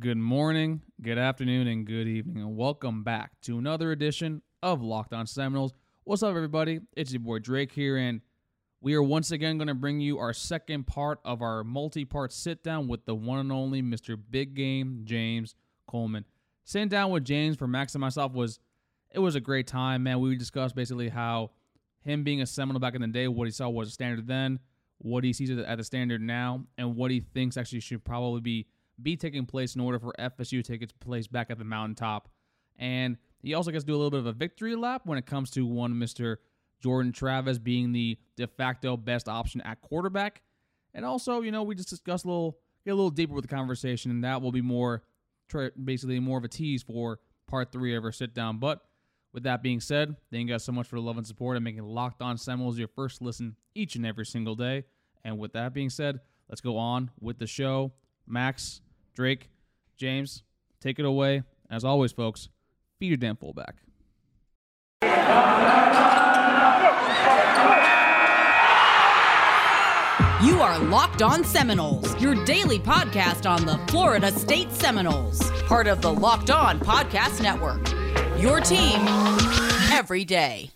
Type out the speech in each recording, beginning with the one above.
Good morning, good afternoon, and good evening, and welcome back to another edition of Locked On Seminoles. What's up, everybody? It's your boy Drake here, and we are once again going to bring you our second part of our multi part sit down with the one and only Mr. Big Game James Coleman. Sitting down with James for Max and myself was it was a great time, man. We discussed basically how him being a Seminole back in the day, what he saw was a standard then, what he sees at the standard now, and what he thinks actually should probably be be taking place in order for FSU to take its place back at the mountaintop. And he also gets to do a little bit of a victory lap when it comes to one Mr. Jordan Travis being the de facto best option at quarterback. And also, you know, we just discussed a little, get a little deeper with the conversation, and that will be more, basically, more of a tease for part three of our sit down. But with that being said, thank you guys so much for the love and support and making Locked On Seminoles your first listen each and every single day. And with that being said, let's go on with the show. Max, Drake, James, take it away. As always, folks, be your damn fullback. You are Locked On Seminoles, your daily podcast on the Florida State Seminoles, part of the Locked On Podcast Network. Your team every day.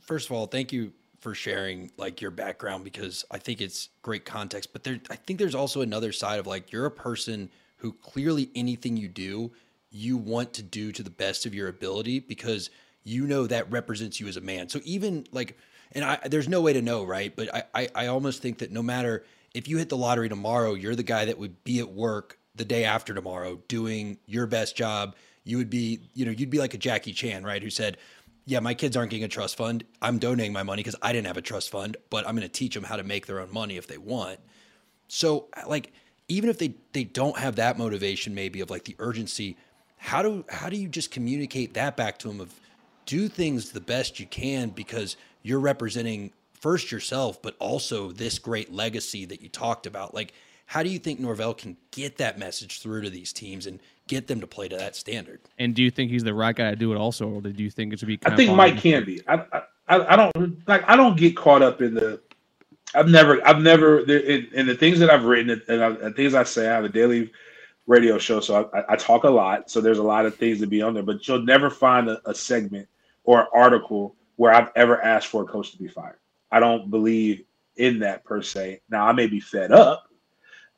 First of all, thank you for sharing like your background because I think it's great context. But there, I think there's also another side of like you're a person who clearly anything you do, you want to do to the best of your ability because you know that represents you as a man. So even like, and I, there's no way to know, right? But I, I, I almost think that no matter if you hit the lottery tomorrow, you're the guy that would be at work the day after tomorrow doing your best job. You would be, you know, you'd be like a Jackie Chan, right? Who said, yeah, my kids aren't getting a trust fund. I'm donating my money because I didn't have a trust fund, but I'm going to teach them how to make their own money if they want. So, like, even if they they don't have that motivation, maybe of like the urgency, how do how do you just communicate that back to them of do things the best you can because you're representing first yourself, but also this great legacy that you talked about. Like, how do you think Norvell can get that message through to these teams and get them to play to that standard. And do you think he's the right guy to do it also, or do you think it should be? I think Mike can be. I, I I don't like. I don't get caught up in the. I've never. I've never. In, in the things that I've written and I, the things I say, I have a daily radio show, so I, I, talk a lot. So there's a lot of things to be on there, but you'll never find a, a segment or an article where I've ever asked for a coach to be fired. I don't believe in that per se. Now I may be fed up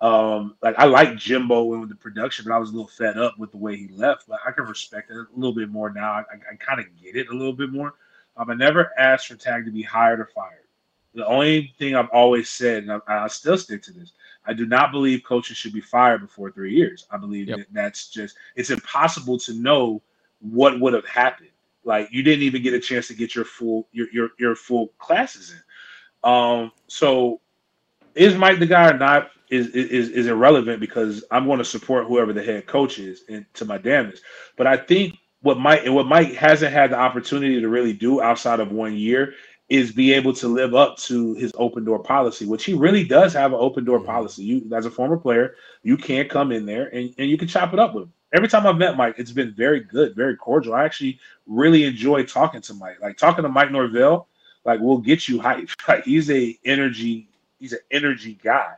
um, like I like Jimbo in the production, but I was a little fed up with the way he left. But I can respect it a little bit more now. I, I kind of get it a little bit more. Um, I never asked for Tag to be hired or fired. The only thing I've always said, and I, I still stick to this, I do not believe coaches should be fired before three years. I believe yep. that that's just it's impossible to know what would have happened. Like you didn't even get a chance to get your full your your, your full classes in. Um, so is Mike the guy or not? Is is is irrelevant because I'm going to support whoever the head coach is, and to my damage. But I think what Mike and what Mike hasn't had the opportunity to really do outside of one year is be able to live up to his open door policy, which he really does have an open door policy. You, as a former player, you can't come in there and, and you can chop it up with him. Every time I've met Mike, it's been very good, very cordial. I actually really enjoy talking to Mike. Like talking to Mike Norvell, like we'll get you hyped. Like he's a energy, he's an energy guy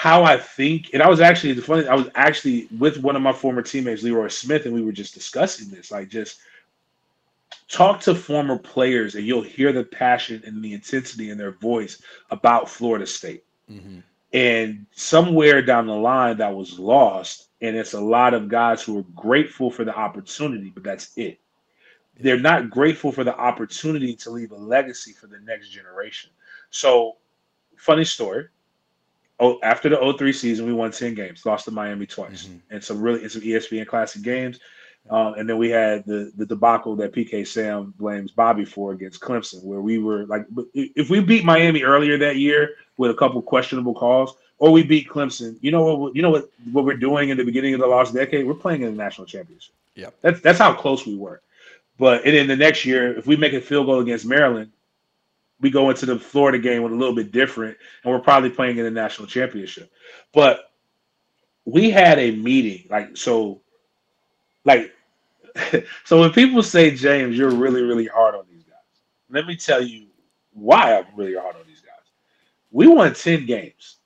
how I think, and I was actually the funny. I was actually with one of my former teammates, Leroy Smith, and we were just discussing this. Like, just talk to former players, and you'll hear the passion and the intensity in their voice about Florida State. Mm-hmm. And somewhere down the line, that was lost, and it's a lot of guys who are grateful for the opportunity, but that's it. They're not grateful for the opportunity to leave a legacy for the next generation. So, funny story oh, after the 03 season, we won 10 games, lost to Miami twice, mm-hmm. and some really and some ESPN classic games. Um, and then we had the the debacle that PK Sam blames Bobby for against Clemson, where we were like, if we beat Miami earlier that year with a couple questionable calls, or we beat Clemson, you know what you know what what we're doing in the beginning of the last decade? We're playing in the national championship. Yeah, that's that's how close we were. But and then the next year, if we make a field goal against Maryland, we go into the Florida game with a little bit different, and we're probably playing in the national championship. But we had a meeting, like so, like so. When people say James, you're really really hard on these guys. Let me tell you why I'm really hard on these guys. We won 10 games.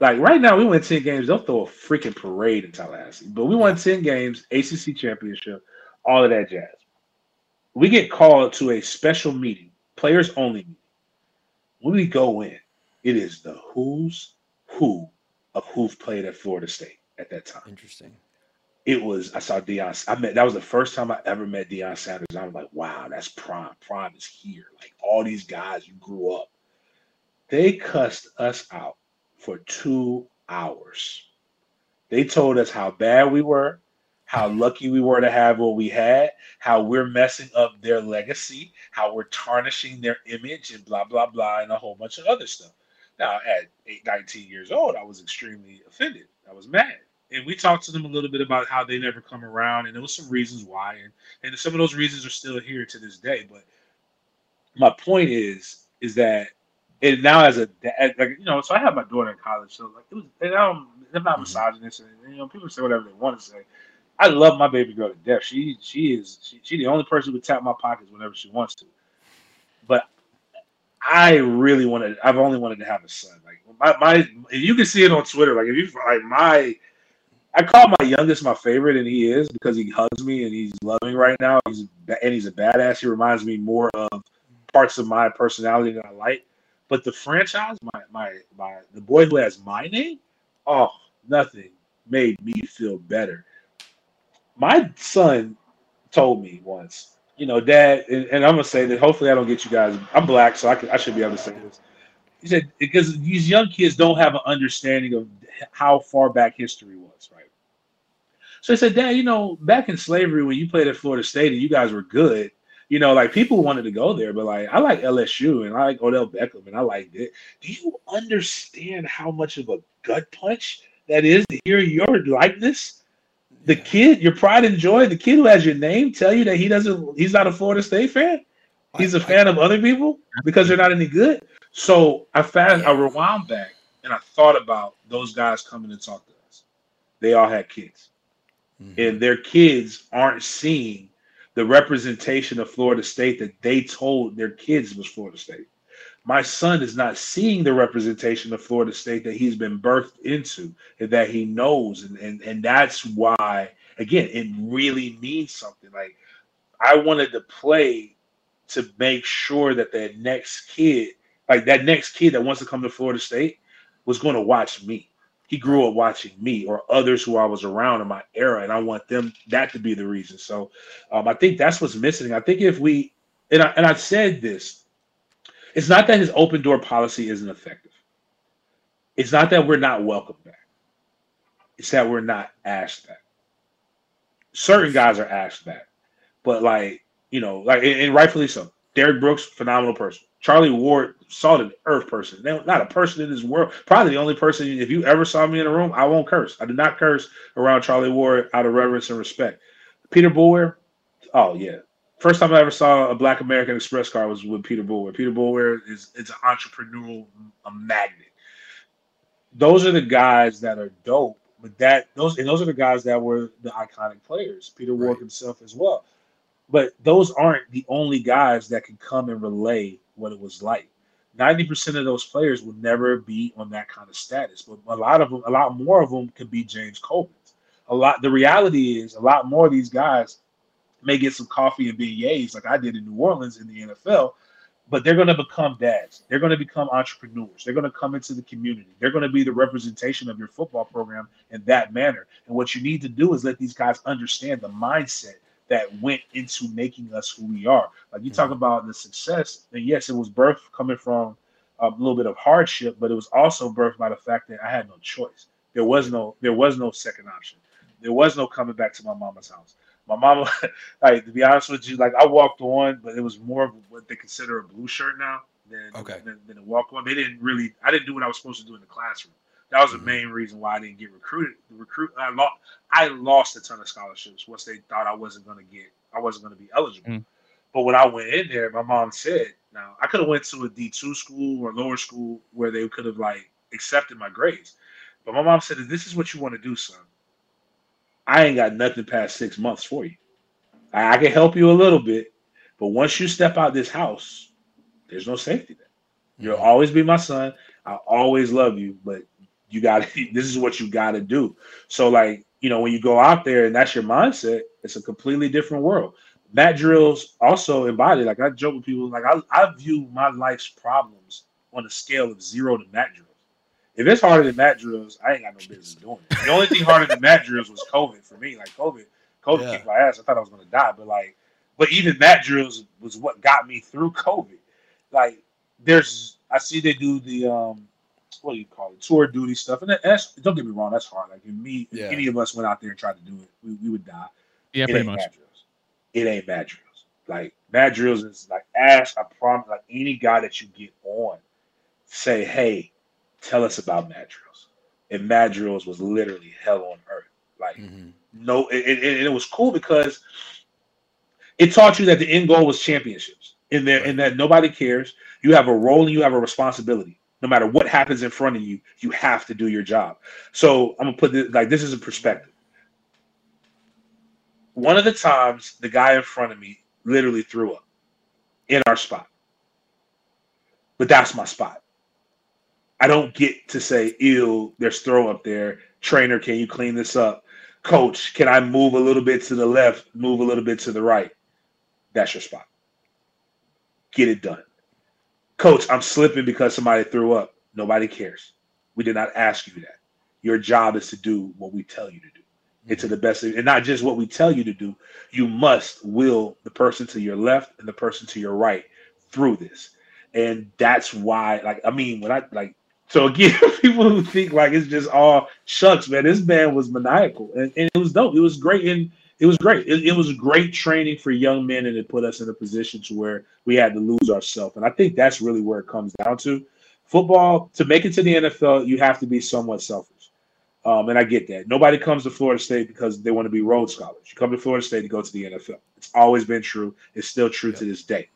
Like right now, we won 10 games. They'll throw a freaking parade in Tallahassee. But we won 10 games, ACC championship, all of that jazz. We get called to a special meeting, players only. When we go in, it is the who's who of who've played at Florida State at that time. Interesting. It was I saw Deion. I met that was the first time I ever met Deion Sanders. I was like, wow, that's prime. Prime is here. Like all these guys you grew up. They cussed us out for two hours. They told us how bad we were, how lucky we were to have what we had, how we're messing up their legacy, how we're tarnishing their image, and blah, blah, blah, and a whole bunch of other stuff. Now, at eight, 19 years old, I was extremely offended. I was mad. And we talked to them a little bit about how they never come around, and there was some reasons why, and, and some of those reasons are still here to this day. But my point is, is that and now as a dad, like you know, so I have my daughter in college, so like it was, and I don't, I'm not mm-hmm. misogynist, and you know, people say whatever they want to say. I love my baby girl to death. She she is she, she the only person who can tap my pockets whenever she wants to. But I really wanted. I've only wanted to have a son. Like my my, you can see it on Twitter. Like if you like my, I call my youngest my favorite, and he is because he hugs me and he's loving right now. He's and he's a badass. He reminds me more of parts of my personality that I like. But the franchise, my my my the boy who has my name, oh, nothing made me feel better. My son told me once, you know, Dad, and, and I'm gonna say that. Hopefully, I don't get you guys. I'm black, so I can, I should be able to say this. He said because these young kids don't have an understanding of how far back history was, right? So he said, Dad, you know, back in slavery when you played at Florida State and you guys were good, you know, like people wanted to go there, but like I like LSU and I like Odell Beckham and I like it. Do you understand how much of a gut punch that is to hear your likeness? The kid, your pride and joy, the kid who has your name tell you that he doesn't he's not a Florida State fan. He's a fan of other people because they're not any good. So I fast I rewound back and I thought about those guys coming to talk to us. They all had kids. Mm-hmm. And their kids aren't seeing the representation of Florida State that they told their kids was Florida State. My son is not seeing the representation of Florida State that he's been birthed into and that he knows. And, and, and that's why, again, it really means something. Like, I wanted to play to make sure that that next kid, like that next kid that wants to come to Florida State, was going to watch me he grew up watching me or others who I was around in my era, and I want them that to be the reason. So um, I think that's what's missing. I think if we and I and I said this, it's not that his open door policy isn't effective. It's not that we're not welcome back. It's that we're not asked back. Certain guys are asked back, but like you know, like and, rightfully so. Derrick Brooks, phenomenal person. Charlie Ward the earth person. Not a person in this world. Probably the only person. If you ever saw me in a room, I won't curse. I do not curse around Charlie Ward out of reverence and respect. Peter Boulware. Oh yeah. First time I ever saw a Black American Express car was with Peter Boulware. Peter Boulware is it's an entrepreneurial a magnet. Those are the guys that are dope. But that those and those are the guys that were the iconic players. Peter Warrick. himself as well. But those aren't the only guys that can come and relay what it was like. 90% of those players will never be on that kind of status, but a lot of them, a lot more of them could be James Coleman's. A lot, the reality is a lot more of these guys may get some coffee and beignets like I did in New Orleans in the NFL, but they're going to become dads. They're going to become entrepreneurs. They're going to come into the community. They're going to be the representation of your football program in that manner. And what you need to do is let these guys understand the mindset that went into making us who we are. Like you mm-hmm. talk about the success, and yes, it was birth coming from a little bit of hardship, but it was also birthed by the fact that I had no choice. There was no there was no second option. There was no coming back to my mama's house. My mama, like to be honest with you, like I walked on, but it was more of what they consider a blue shirt now than okay. than, than a walk on. They didn't really. I didn't do what I was supposed to do in the classroom. That was the mm-hmm. main reason why I didn't get recruited. The recruit, I lost, I lost a ton of scholarships once they thought I wasn't going to get, I wasn't going to be eligible. Mm. But when I went in there, my mom said, "Now I could have went to a D two school or lower school where they could have like accepted my grades." But my mom said, "If this is what you want to do, son, I ain't got nothing past six months for you. I, I can help you a little bit, but once you step out this house, there's no safety there. You'll mm-hmm. always be my son. I always love you, but you got to this is what you got to do. So like, you know, when you go out there and that's your mindset, it's a completely different world. Mat drills also embody like I joke with people like I, I view my life's problems on a scale of zero to mat drills. If it's harder than mat drills, I ain't got no business doing it. The only thing harder than mat drills was COVID for me. Like COVID, COVID Yeah. kicked my ass. I thought I was gonna die, but like, but even mat drills was what got me through COVID. Like, there's I see they do the um, what do you call it, tour duty stuff, and that's don't get me wrong, that's hard. Like if me, if Yeah. any of us went out there and tried to do it, we, we would die. Yeah, it pretty ain't much. Mat drills. It ain't mat drills. Like mat drills is like ask. I promise. Like any guy that you get on, say, hey, tell us about mat drills. And mat drills was literally hell on earth. Like Mhm. no, it, it, it was cool because it taught you that the end goal was championships, and there and that nobody cares. You have a role and you have a responsibility. No matter what happens in front of you, you have to do your job. So I'm gonna put this like this is a perspective. One of the times the guy in front of me literally threw up in our spot. But that's my spot. I don't get to say, ew, there's throw up there. Trainer, can you clean this up? Coach, can I move a little bit to the left, move a little bit to the right? That's your spot. Get it done. Coach, I'm slipping because somebody threw up. Nobody cares. We did not ask you that. Your job is to do what we tell you to do. It's to the best, and not just what we tell you to do. You must will the person to your left and the person to your right through this, and that's why. Like, I mean, when I like, so again, people who think like it's just all shucks, man. This man was maniacal, and, and it was dope. It was great, and it was great. It, it was great training for young men, and it put us in a position to where we had to lose ourselves. And I think that's really where it comes down to. Football to make it to the NFL, you have to be somewhat selfish. Um, and I get that. Nobody comes to Florida State because they want to be Rhodes scholars. You come to Florida State to go to the NFL. It's always been true. It's still true to this day.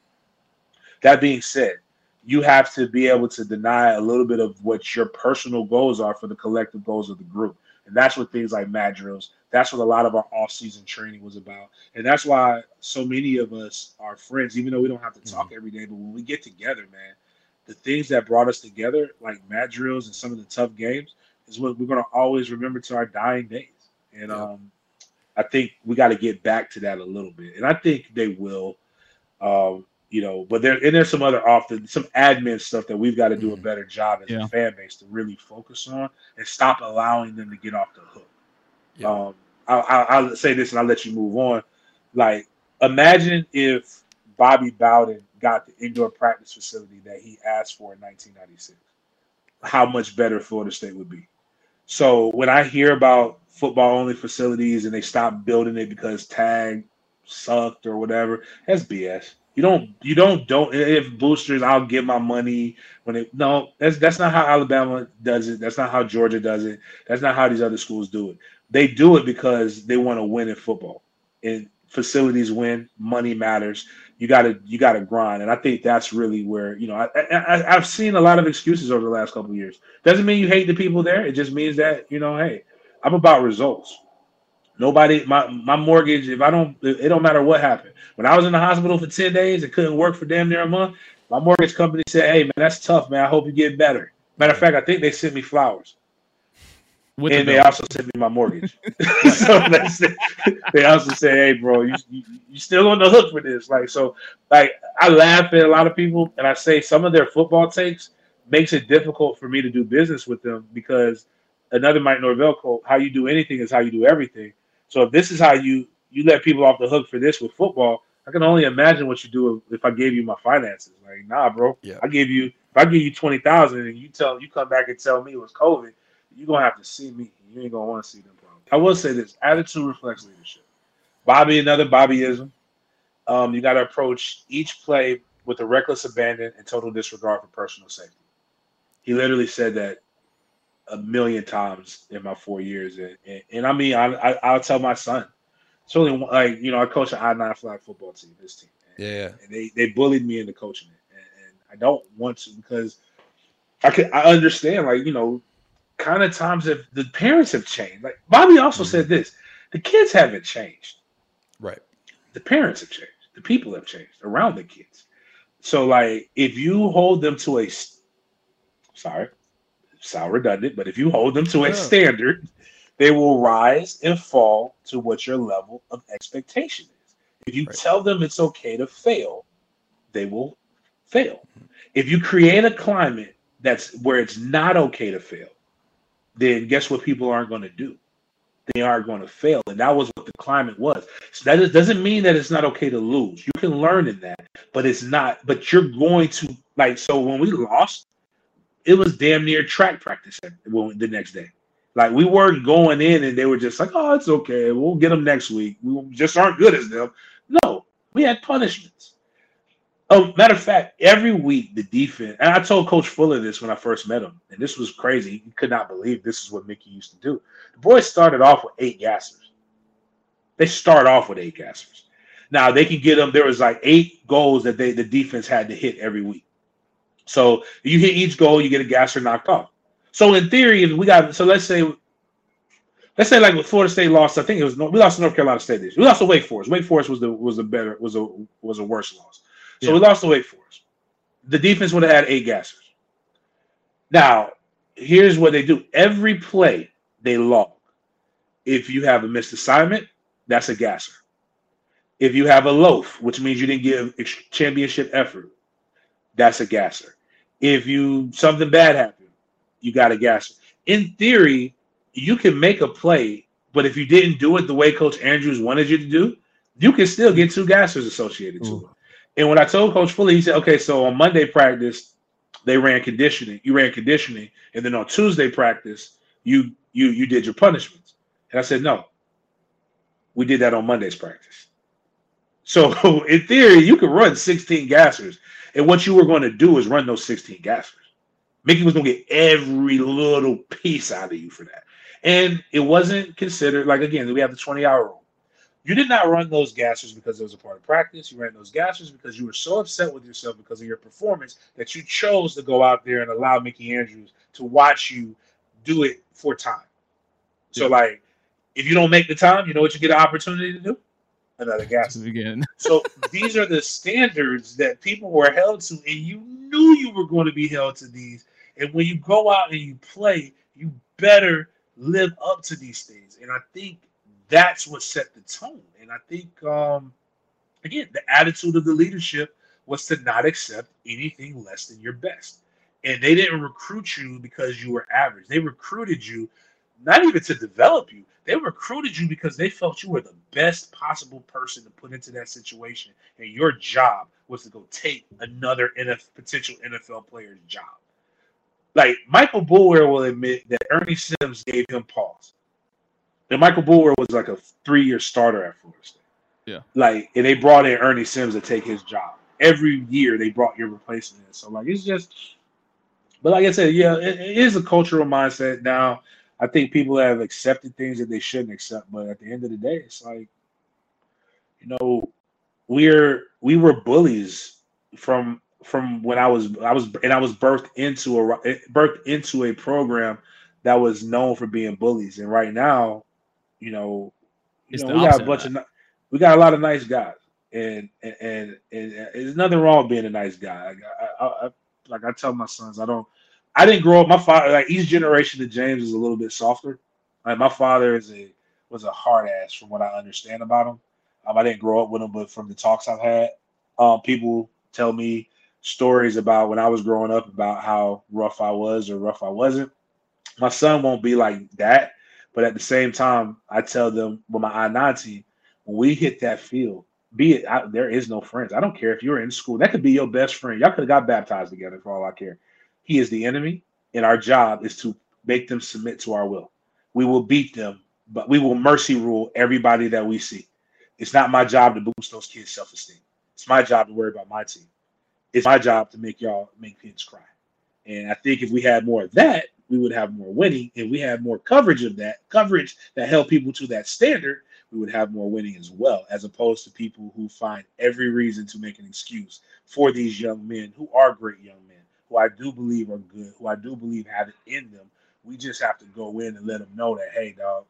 That being said, you have to be able to deny a little bit of what your personal goals are for the collective goals of the group. And that's what things like mat drills, that's what a lot of our off-season training was about. And that's why so many of us are friends, even though we don't have to talk every day. But when we get together, man, the things that brought us together, like mat drills and some of the tough games, is what we're gonna always remember to our dying days. And Yeah. um, I think we got to get back to that a little bit, and I think they will. Um, you know, but there and there's some other often some admin stuff that we've got to do a Mhm. better job as Yeah. a fan base to really focus on and stop allowing them to get off the hook. Yeah. Um, I'll, I'll, I'll say this and I'll let you move on. Like, imagine if Bobby Bowden got the indoor practice facility that he asked for in 1996. How much better Florida State would be. So when I hear about football only facilities and they stopped building it because tag sucked or whatever, that's BS. You don't you don't don't if boosters I'll get my money when it no that's that's not how Alabama does it. That's not how Georgia does it. That's not how these other schools do it. They do it because they want to win in football. And facilities win, money matters. You gotta you gotta grind. And I think that's really where, you know, I, I I've seen a lot of excuses over the last couple years. Doesn't mean you hate the people there. It just means that, you know, hey, I'm about results. Nobody, my my mortgage. If I don't, it don't matter what happened. When I was in the hospital for ten days and couldn't work for damn near a month, my mortgage company said, "Hey man, that's tough, man. I hope you get better." Matter of fact, I think they sent me flowers, With and the they also sent me my mortgage. so they, said, they also said, "Hey, bro, you, you you still on the hook for this?" Like so, like I laugh at a lot of people, and I say some of their football takes makes it difficult for me to do business with them because another Mike Norvell quote: "How you do anything is how you do everything." So if this is how you you let people off the hook for this with football, I can only imagine what you do if I gave you my finances. Like, nah, bro, Yeah. I give you if I give you twenty thousand and you tell you come back and tell me it was COVID, you're gonna have to see me. You ain't gonna want to see them problems. I will say this: attitude reflects leadership. Bobby, another Bobbyism. Um, you got to approach each play with a reckless abandon and total disregard for personal safety. He literally said that a million times in my four years, and, and, and I mean, I, I I'll tell my son. It's only one- like you know, I coach an I nine flag football team. This team, and, Yeah. and they they bullied me into coaching it, and, and I don't want to because I can I understand like you know, kind of times if the parents have changed. Like Bobby also Mhm. said this: the kids haven't changed Right. the parents have changed the people have changed around the kids so like if you hold them to a, sorry sound redundant, but if you hold them to a standard, they will rise and fall to what your level of expectation is. If you Right. tell them it's okay to fail, they will fail. If you create a climate that's where it's not okay to fail, then guess what people aren't going to do? They aren't going to fail. And that was what the climate was. So that is, doesn't mean that it's not okay to lose. You can learn in that, but it's not, but you're going to, like, so when we lost, it was damn near track practice the next day. Like, we weren't going in and they were just like, oh, it's okay. We'll get them next week. We just aren't good as them. No, we had punishments. Oh, matter of fact, every week the defense, and I told Coach Fuller this when I first met him, and this was crazy. He could not believe this is what Mickey used to do. The boys started off with eight gassers. They start off with eight gassers. Now they can get them. There was like eight goals that they the defense had to hit every week. So you hit each goal, you get a gasser knocked off. So in theory, if we got so let's say let's say like with Florida State lost, I think it was we lost to North Carolina State this. year. We lost to Wake Forest. Wake Forest was the was a better was a was a worse loss. So Yeah. we lost to Wake Forest. The defense would have had eight gassers. Now, here's what they do. Every play they log. If you have a missed assignment, that's a gasser. If you have a loaf, which means you didn't give championship effort, that's a gasser. If you something bad happened, you got a gasser. In theory, you can make a play, but if you didn't do it the way Coach Andrews wanted you to do, you can still get two gassers associated to it. And when I told Coach Fuller, he said, "Okay, so on Monday practice, they ran conditioning. You ran conditioning, and then on Tuesday practice, you you you did your punishments." And I said, "No, we did that on Monday's practice." So in theory, you could run 16 gassers, and what you were going to do is run those 16 gassers. Mickey was going to get every little piece out of you for that, and it wasn't considered like again we have the 20 hour rule. You did not run those gassers because it was a part of practice. You ran those gassers because you were so upset with yourself because of your performance that you chose to go out there and allow Mickey Andrews to watch you do it for time. So, Yeah. like, if you don't make the time, you know what you get an opportunity to do? Another gas. Again. So these are the standards that people were held to, and you knew you were going to be held to these. And when you go out and you play, you better live up to these things. And I think that's what set the tone. And I think, um, again, the attitude of the leadership was to not accept anything less than your best. And they didn't recruit you because you were average. They recruited you not even to develop you. They recruited you because they felt you were the best possible person to put into that situation, and your job was to go take another NF, potential NFL player's job. Like Michael Boulware will admit that Ernie Sims gave him pause. And Michael Boulware was like a three-year starter at Florida State. Yeah. Like, and they brought in Ernie Sims to take his job. Every year they brought your replacement in. So like it's just but like I said, yeah, it, it is a cultural mindset now. I think people have accepted things that they shouldn't accept, but at the end of the day, it's like, you know, we're we were bullies from from when I was I was and I was birthed into a birthed into a program that was known for being bullies, and right now, you know, you know we got a bunch of ni- we got a lot of nice guys, and and and, and, and there's nothing wrong with being a nice guy. Like I, I, I, like I tell my sons, I don't. I didn't grow up. My father, like each generation of James, is a little bit softer. Like my father is a was a hard ass, from what I understand about him. Um, I didn't grow up with him, but from the talks I've had, um, people tell me stories about when I was growing up about how rough I was or rough I wasn't. My son won't be like that, but at the same time, I tell them with my I when we hit that field, be it I, there is no friends. I don't care if you're in school. That could be your best friend. Y'all could have got baptized together for all I care. He is the enemy, and our job is to make them submit to our will. We will beat them, but we will mercy rule everybody that we see. It's not my job to boost those kids' self-esteem. It's my job to worry about my team. It's my job to make y'all make kids cry. And I think if we had more of that, we would have more winning. If we had more coverage of that, coverage that held people to that standard, we would have more winning as well, as opposed to people who find every reason to make an excuse for these young men who are great young men, who I do believe are good, who I do believe have it in them. We just have to go in and let them know that, hey, dog,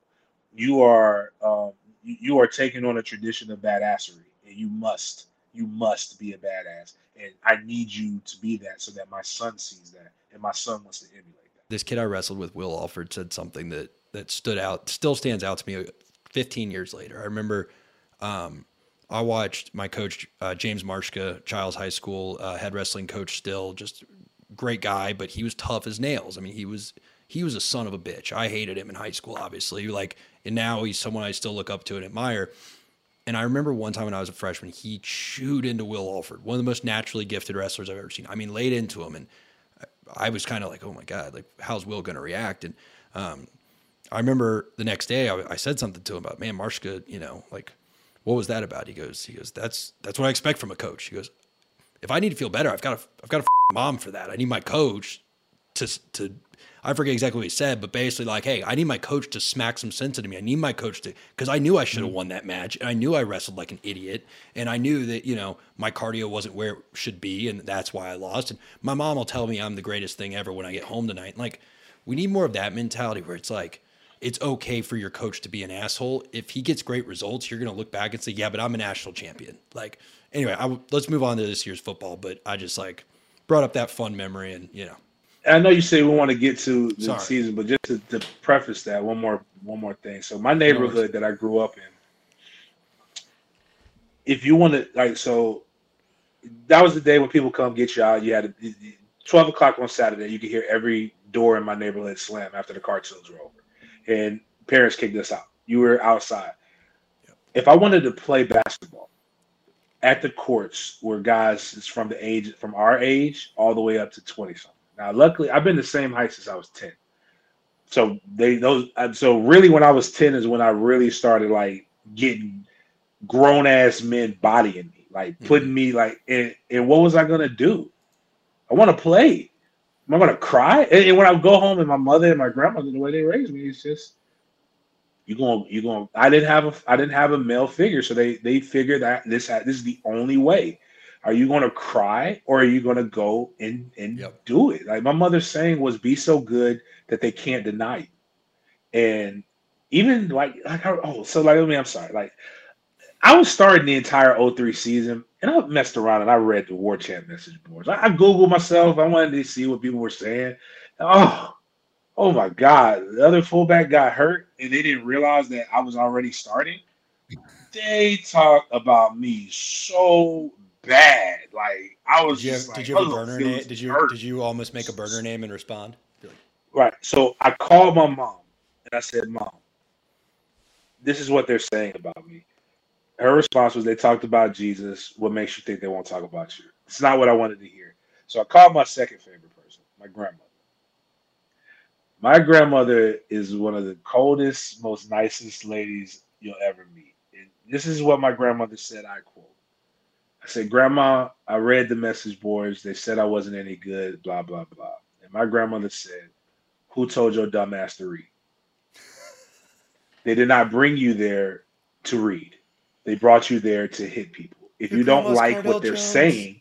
you are um, you, are taking on a tradition of badassery, and you must you must be a badass, and I need you to be that so that my son sees that, and my son wants to emulate that. this kid I wrestled with, Will Alford, said something that that stood out, still stands out to me. 15 years later, I remember um, I watched my coach uh, James Marshka, Chiles High School uh, head wrestling coach, still just great guy, but he was tough as nails. I mean, he was he was a son of a bitch. I hated him in high school, obviously. Like, and now he's someone I still look up to and admire. And I remember one time when I was a freshman, he chewed into Will Alford, one of the most naturally gifted wrestlers I've ever seen. I mean, laid into him, and I was kind of like, "Oh my god, like how's Will going to react?" And um, I remember the next day I, I, said something to him about, "Man, Marshka, you know, like what was that about?" He goes, "He goes, that's that's what I expect from a coach." He goes, "If I need to feel better, I've got a I've got a mom for that. I need my coach to to I forget exactly what he said, but basically like, hey, I need my coach to smack some sense into me. I need my coach to because I knew I should have mm-hmm. won that match, and I knew I wrestled like an idiot, and I knew that you know my cardio wasn't where it should be, and that's why I lost. And my mom will tell me I'm the greatest thing ever when I get home tonight. And like, we need more of that mentality where it's like. It's okay for your coach to be an asshole. If he gets great results, you're going to look back and say, "Yeah, but I'm a national champion." Like, anyway, I, let's move on to this year's football. But I just like brought up that fun memory, and you know, I know you say we want to get to the Sorry. season, but just to, to, preface that, one more one more thing. So my neighborhood that I grew up in, if you want to like, so that was the day when people come get you out. You had a, twelve o'clock on Saturday. You could hear every door in my neighborhood slam after the cartoons were over, and parents kicked us out. You were outside. If I wanted to play basketball at the courts where guys is from the age from our age all the way up to twenty something now, luckily, I've been the same height since I was ten. So they those uh, so really when I was ten is when I really started like getting grown ass men bodying me, like mm-hmm. putting me like and, and what was I gonna do? I want to play. Am I gonna cry? And, and when I go home and my mother and my grandmother, the way they raised me, it's just you going you going I didn't have a I didn't have a male figure, so they they figured that this this is the only way. Are you going to cry or are you going to go and and yep. do it? Like my mother's saying was, be so good that they can't deny you. And even like like oh, so like I mean, I'm sorry, like I was starting the entire 03 season and I messed around and I read the War Chant message boards. I, I Googled myself. I wanted to see what people were saying. Oh, oh my God. The other fullback got hurt and they didn't realize that I was already starting. They talked about me so bad. Like I was did you have, like, did you have a oh, burner name? Did you hurt. did you almost make a burner name and respond? Right. So I called my mom and I said, Mom, this is what they're saying about me. Her response was they talked about Jesus. What makes you think they won't talk about you? It's not what I wanted to hear. So I called my second favorite person, my grandmother. My grandmother is one of the coldest, most nicest ladies you'll ever meet. And this is what my grandmother said, I quote. I said, Grandma, I read the message boards. They said I wasn't any good, blah, blah, blah. And my grandmother said, Who told your dumb ass to read? they did not bring you there to read. They brought you there to hit people. If your you don't like Cardell what they're Jones. saying,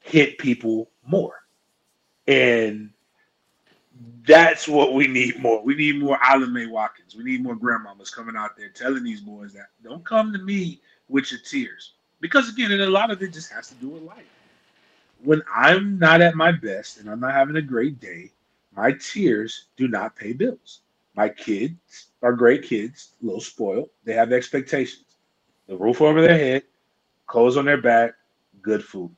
hit people more. And that's what we need more. We need more Island May Watkins. We need more grandmamas coming out there telling these boys that don't come to me with your tears. Because again, and a lot of it just has to do with life. When I'm not at my best and I'm not having a great day, my tears do not pay bills. My kids are great kids, a little spoiled. They have expectations. The roof over their head, clothes on their back, good food.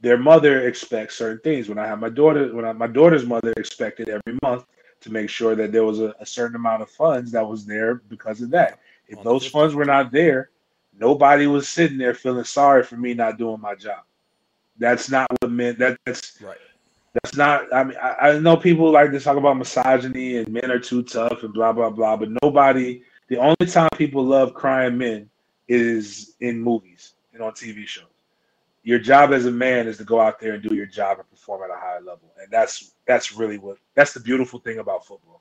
Their mother expects certain things. When I have my daughter, when I, my daughter's mother expected every month to make sure that there was a, a certain amount of funds that was there because of that. If those funds were not there, Nobody was sitting there feeling sorry for me not doing my job. That's not what meant. That, that's right. That's not. I mean, I, I know people like to talk about misogyny and men are too tough and blah blah blah. But nobody. The only time people love crying men is in movies and on TV shows. Your job as a man is to go out there and do your job and perform at a higher level, and that's that's really what that's the beautiful thing about football.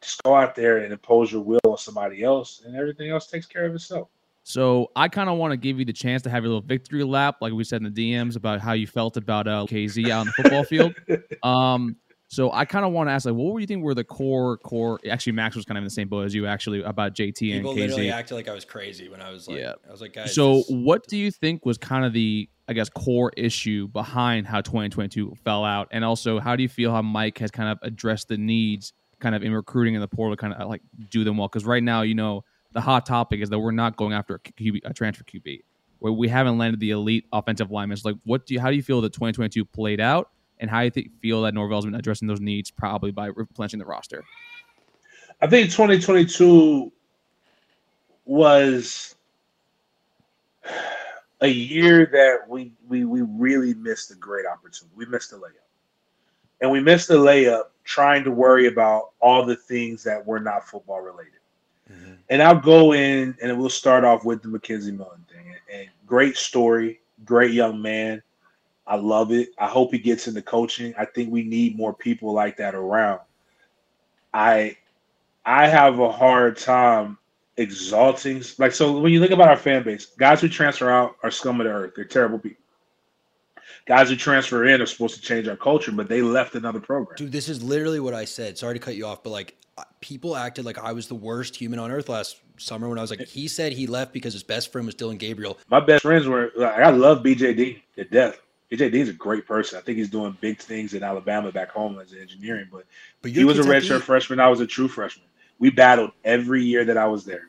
Just go out there and impose your will on somebody else, and everything else takes care of itself. So I kind of want to give you the chance to have your little victory lap, like we said in the DMs about how you felt about uh, KZ out on the football field. Um, So I kind of want to ask, like, what were you think were the core core? Actually, Max was kind of in the same boat as you, actually, about JT People and literally KZ. acted like I was crazy when I was like, Yeah. I was like, guys. So, this- what do you think was kind of the, I guess, core issue behind how 2022 fell out, and also how do you feel how Mike has kind of addressed the needs, kind of in recruiting in the portal, to kind of uh, like do them well? Because right now, you know, the hot topic is that we're not going after a, QB, a transfer QB, where we haven't landed the elite offensive linemen. So, like, what do you, how do you feel that 2022 played out, and how you think, feel that Norvell's been addressing those needs probably by replenishing the roster? I think 2022 was a year that we we we really missed a great opportunity. We missed a layup, and we missed a layup trying to worry about all the things that were not football related. Mhm. And I'll go in and we'll start off with the McKenzie Milton thing. And great story, great young man. I love it. I hope he gets into coaching. I think we need more people like that around. I I have a hard time exalting like so when you think about our fan base, guys who transfer out are scum of the earth. They're terrible people. Guys who transfer in are supposed to change our culture, but they left another program. Dude, this is literally what I said. Sorry to cut you off, but like uh, people acted like I was the worst human on earth last summer when I was like, he said he left because his best friend was Dillon Gabriel. My best friends were like, I love BJD to death. BJD is a great person. I think he's doing big things in Alabama back home as an engineering, but But he was a redshirt freshman. I was a true freshman. We battled every year that I was there.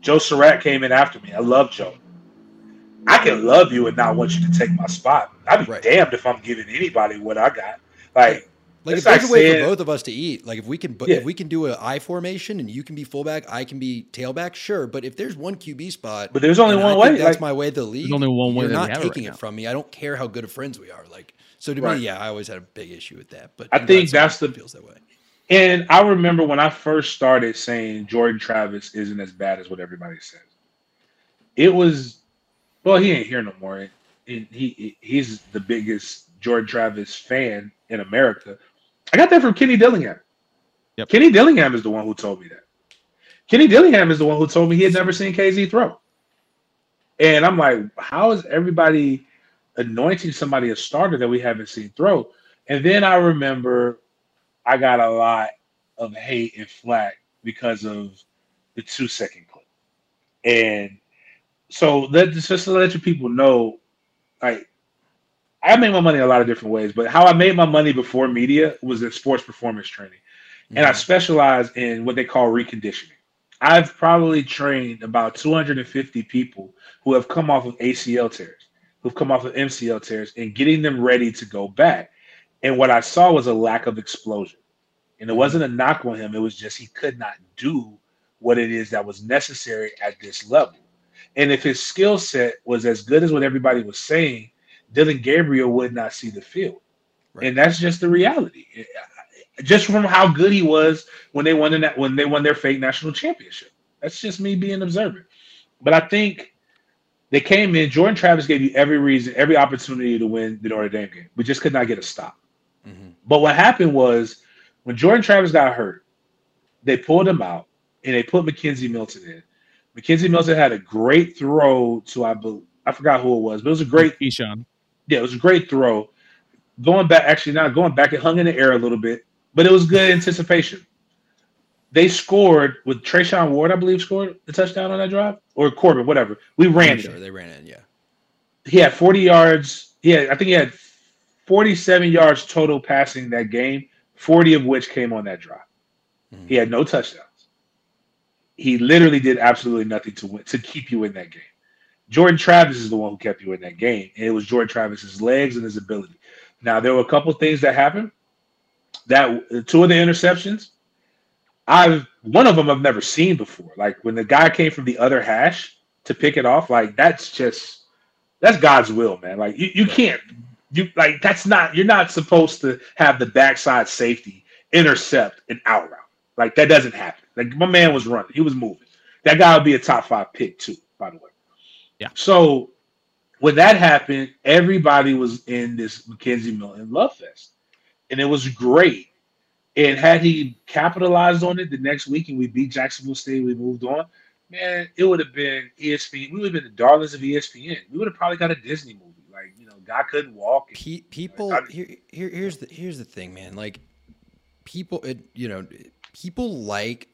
Joe Surratt came in after me. I love Joe. I can love you and not want you to take my spot. I'd be Right. damned if I'm giving anybody what I got. Like, Like It's if there's like a way for both of us to eat, like if we can, bu- Yeah. if we can do a I formation and you can be fullback, I can be tailback, sure. But if there's one QB spot, but there's only one I way. that's Like, my way of the league. only one way You're not have it taking right it from me. I don't care how good of friends we are. Like so to Right. me, yeah, I always had a big issue with that. But I I'm think that's the- feels that way. And I remember when I first started saying Jordan Travis isn't as bad as what everybody says. It was, well, he ain't here no more. And he, he he's the biggest Jordan Travis fan in America. I got that from Kenny Dillingham. Yep. Kenny Dillingham is the one who told me that. Kenny Dillingham is the one who told me he had never seen KZ throw. And I'm like, how is everybody anointing somebody a starter that we haven't seen throw? And then I remember I got a lot of hate and flack because of the two second clip. And so that just to let you people know, like I made my money a lot of different ways, but how I made my money before media was in sports performance training. And I Mhm. specialize in what they call reconditioning. I've probably trained about 250 people who have come off of ACL tears, who've come off of MCL tears, and getting them ready to go back. And what I saw was a lack of explosion. And it wasn't a knock on him, it was just he could not do what it is that was necessary at this level. And if his skill set was as good as what everybody was saying, Dillon Gabriel would not see the field. Right. And that's just the reality. Just from how good he was when they won that when they won their fake national championship. That's just me being observant. But I think they came in. Jordan Travis gave you every reason, every opportunity to win the Notre Dame game. We just could not get a stop. Mhm. But what happened was when Jordan Travis got hurt, they pulled him out and they put McKenzie Milton in. McKenzie Milton had a great throw to I bel I forgot who it was, but it was a great Keyshawn. Yeah, it was a great throw. Going back, actually not going back, it hung in the air a little bit, but it was good anticipation. They scored with Treshaun Ward, I believe, scored the touchdown on that drive, or Corbin, whatever. We ran I'm it. sure they ran in. Yeah, He had 40 yards. Yeah, I think he had 47 yards total passing that game, 40 of which came on that drive. Mhm. He had no touchdowns. He literally did absolutely nothing to win to keep you in that game. Jordan Travis is the one who kept you in that game, and it was Jordan Travis's legs and his ability. Now there were a couple things that happened. That two of the interceptions, I've one of them I've never seen before. Like when the guy came from the other hash to pick it off, like that's just that's God's will, man. Like you, you can't you like that's not you're not supposed to have the backside safety intercept an out route. Like that doesn't happen. Like my man was running, he was moving. That guy would be a top five pick too, by the way. Yeah. So when that happened, everybody was in this McKenzie Milton love fest, and it was great. And had he capitalized on it the next week and we beat Jacksonville State, we moved on. Man, it would have been ESPN. We would have been the darlings of ESPN. We would have probably got a Disney movie. Like you know, guy couldn't walk. and- Pe- people. I- Here, here, here's the here's the thing, man. Like people, it, you know, people like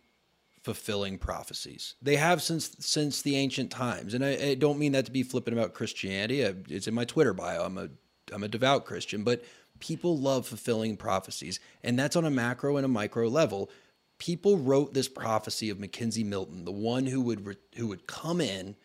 fulfilling prophecies. They have since since the ancient times, and I, I don't mean that to be flippant about Christianity. I, it's in my Twitter bio. I'm a I'm a devout Christian, but people love fulfilling prophecies, and that's on a macro and a micro level. People wrote this prophecy of McKenzie Milton, the one who would re, who would come in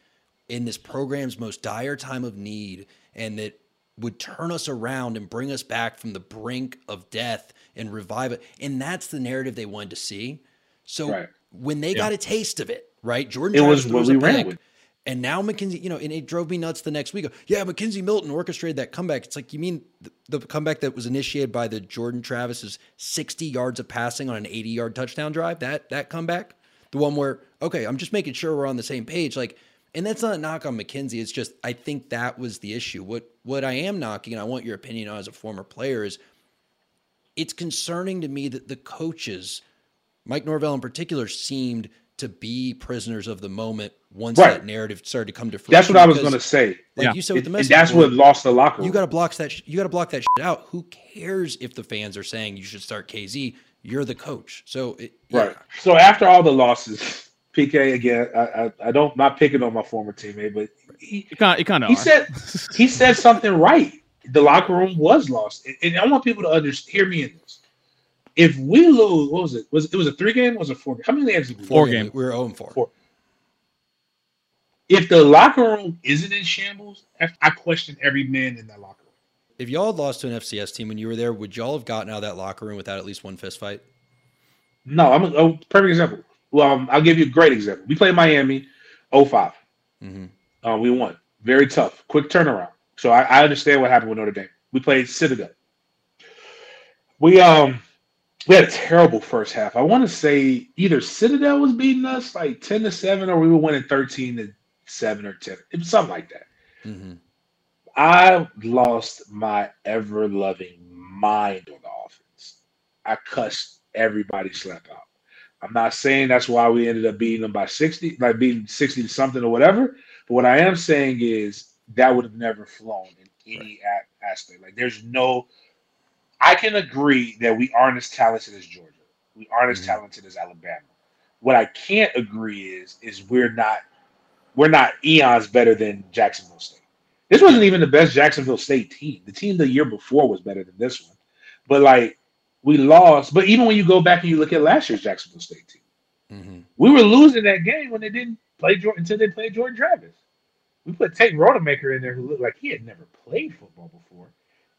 in this program's most dire time of need, and that would turn us around and bring us back from the brink of death and revive it. And that's the narrative they wanted to see. So Right. When they Yeah. got a taste of it, right? Jordan It Travis was what we ran with. And now McKenzie, you know, and it drove me nuts the next week. Yeah, McKenzie Milton orchestrated that comeback. It's like, you mean the, the comeback that was initiated by the Jordan Travis's 60 yards of passing on an 80 yard touchdown drive? That that comeback? The one where, okay, I'm just making sure we're on the same page. Like, and that's not a knock on McKenzie. It's just I think that was the issue. What what I am knocking, and I want your opinion on as a former player, is it's concerning to me that the coaches, Mike Norvell in particular, seemed to be prisoners of the moment once Right. that narrative started to come to fruition. That's what I was going to say. Like Yeah. you said with the And message that's board, what lost the locker room. you got to block that. Sh- you got to block that shit out. Who cares if the fans are saying you should start KZ? You're the coach, so it, yeah. Right. So after all the losses, PK again. I, I, I don't not picking on my former teammate, but he, You kind, you kind of he are. said he said something right. The locker room was lost, and, and I want people to understand. Hear me in this. If we lose, what was it? Was it was a three game? Was it four? How many games? Did we lose? Four game. We were 0 4. Four. If the locker room isn't in shambles, I- question every man in that locker room. If y'all had lost to an FCS team when you were there, would y'all have gotten out of that locker room without at least one fist fight? No, I'm a oh, perfect example. Well, um, I'll give you a great example. We played Miami, 05. Mm-hmm. Uh, we won. Very tough, quick turnaround. So I, I understand what happened with Notre Dame. We played Citadel. We um we had a terrible first half. I want to say either Citadel was beating us like ten to seven, or we were winning thirteen to seven or ten. It was something like that. Mm-hmm. I lost my ever loving mind on the offense. I cussed everybody slap out. I'm not saying that's why we ended up beating them by 60, like beating 60 to something or whatever. But what I am saying is that would have never flown in any a- aspect. Like there's no I can agree that we aren't as talented as Georgia. We aren't as Mhm. talented as Alabama. What I can't agree is is we're not we're not eons better than Jacksonville State. This wasn't even the best Jacksonville State team. The team the year before was better than this one. But like we lost. But even when you go back and you look at last year's Jacksonville State team, Mm-hmm. we were losing that game when they didn't play Jordan until they played Jordan Travis. We put Tate Rodemaker in there who looked like he had never played football before.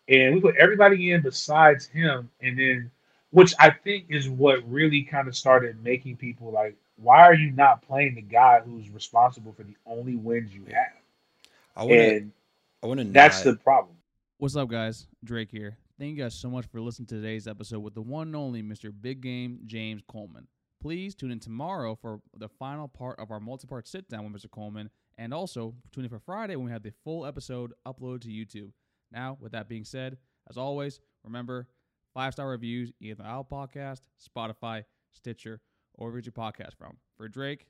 And we put everybody in besides him. And then, which I think is what really kind of started making people like, why are you not playing the guy who's responsible for the only wins you have? I want to. I want to. that's the problem. What's up, guys? Drake here. Thank you guys so much for listening to today's episode with the one and only Mr. Big Game James Coleman. Please tune in tomorrow for the final part of our multi-part sit-down with Mr. Coleman, and also tune in for Friday when we have the full episode uploaded to YouTube. Now, with that being said, as always, remember five-star reviews either on Apple Podcast, Spotify, Stitcher, or wherever you podcast from. For Drake,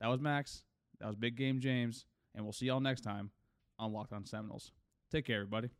that was Max, that was Big Game James, and we'll see y'all next time on Locked On Seminoles. Take care, everybody.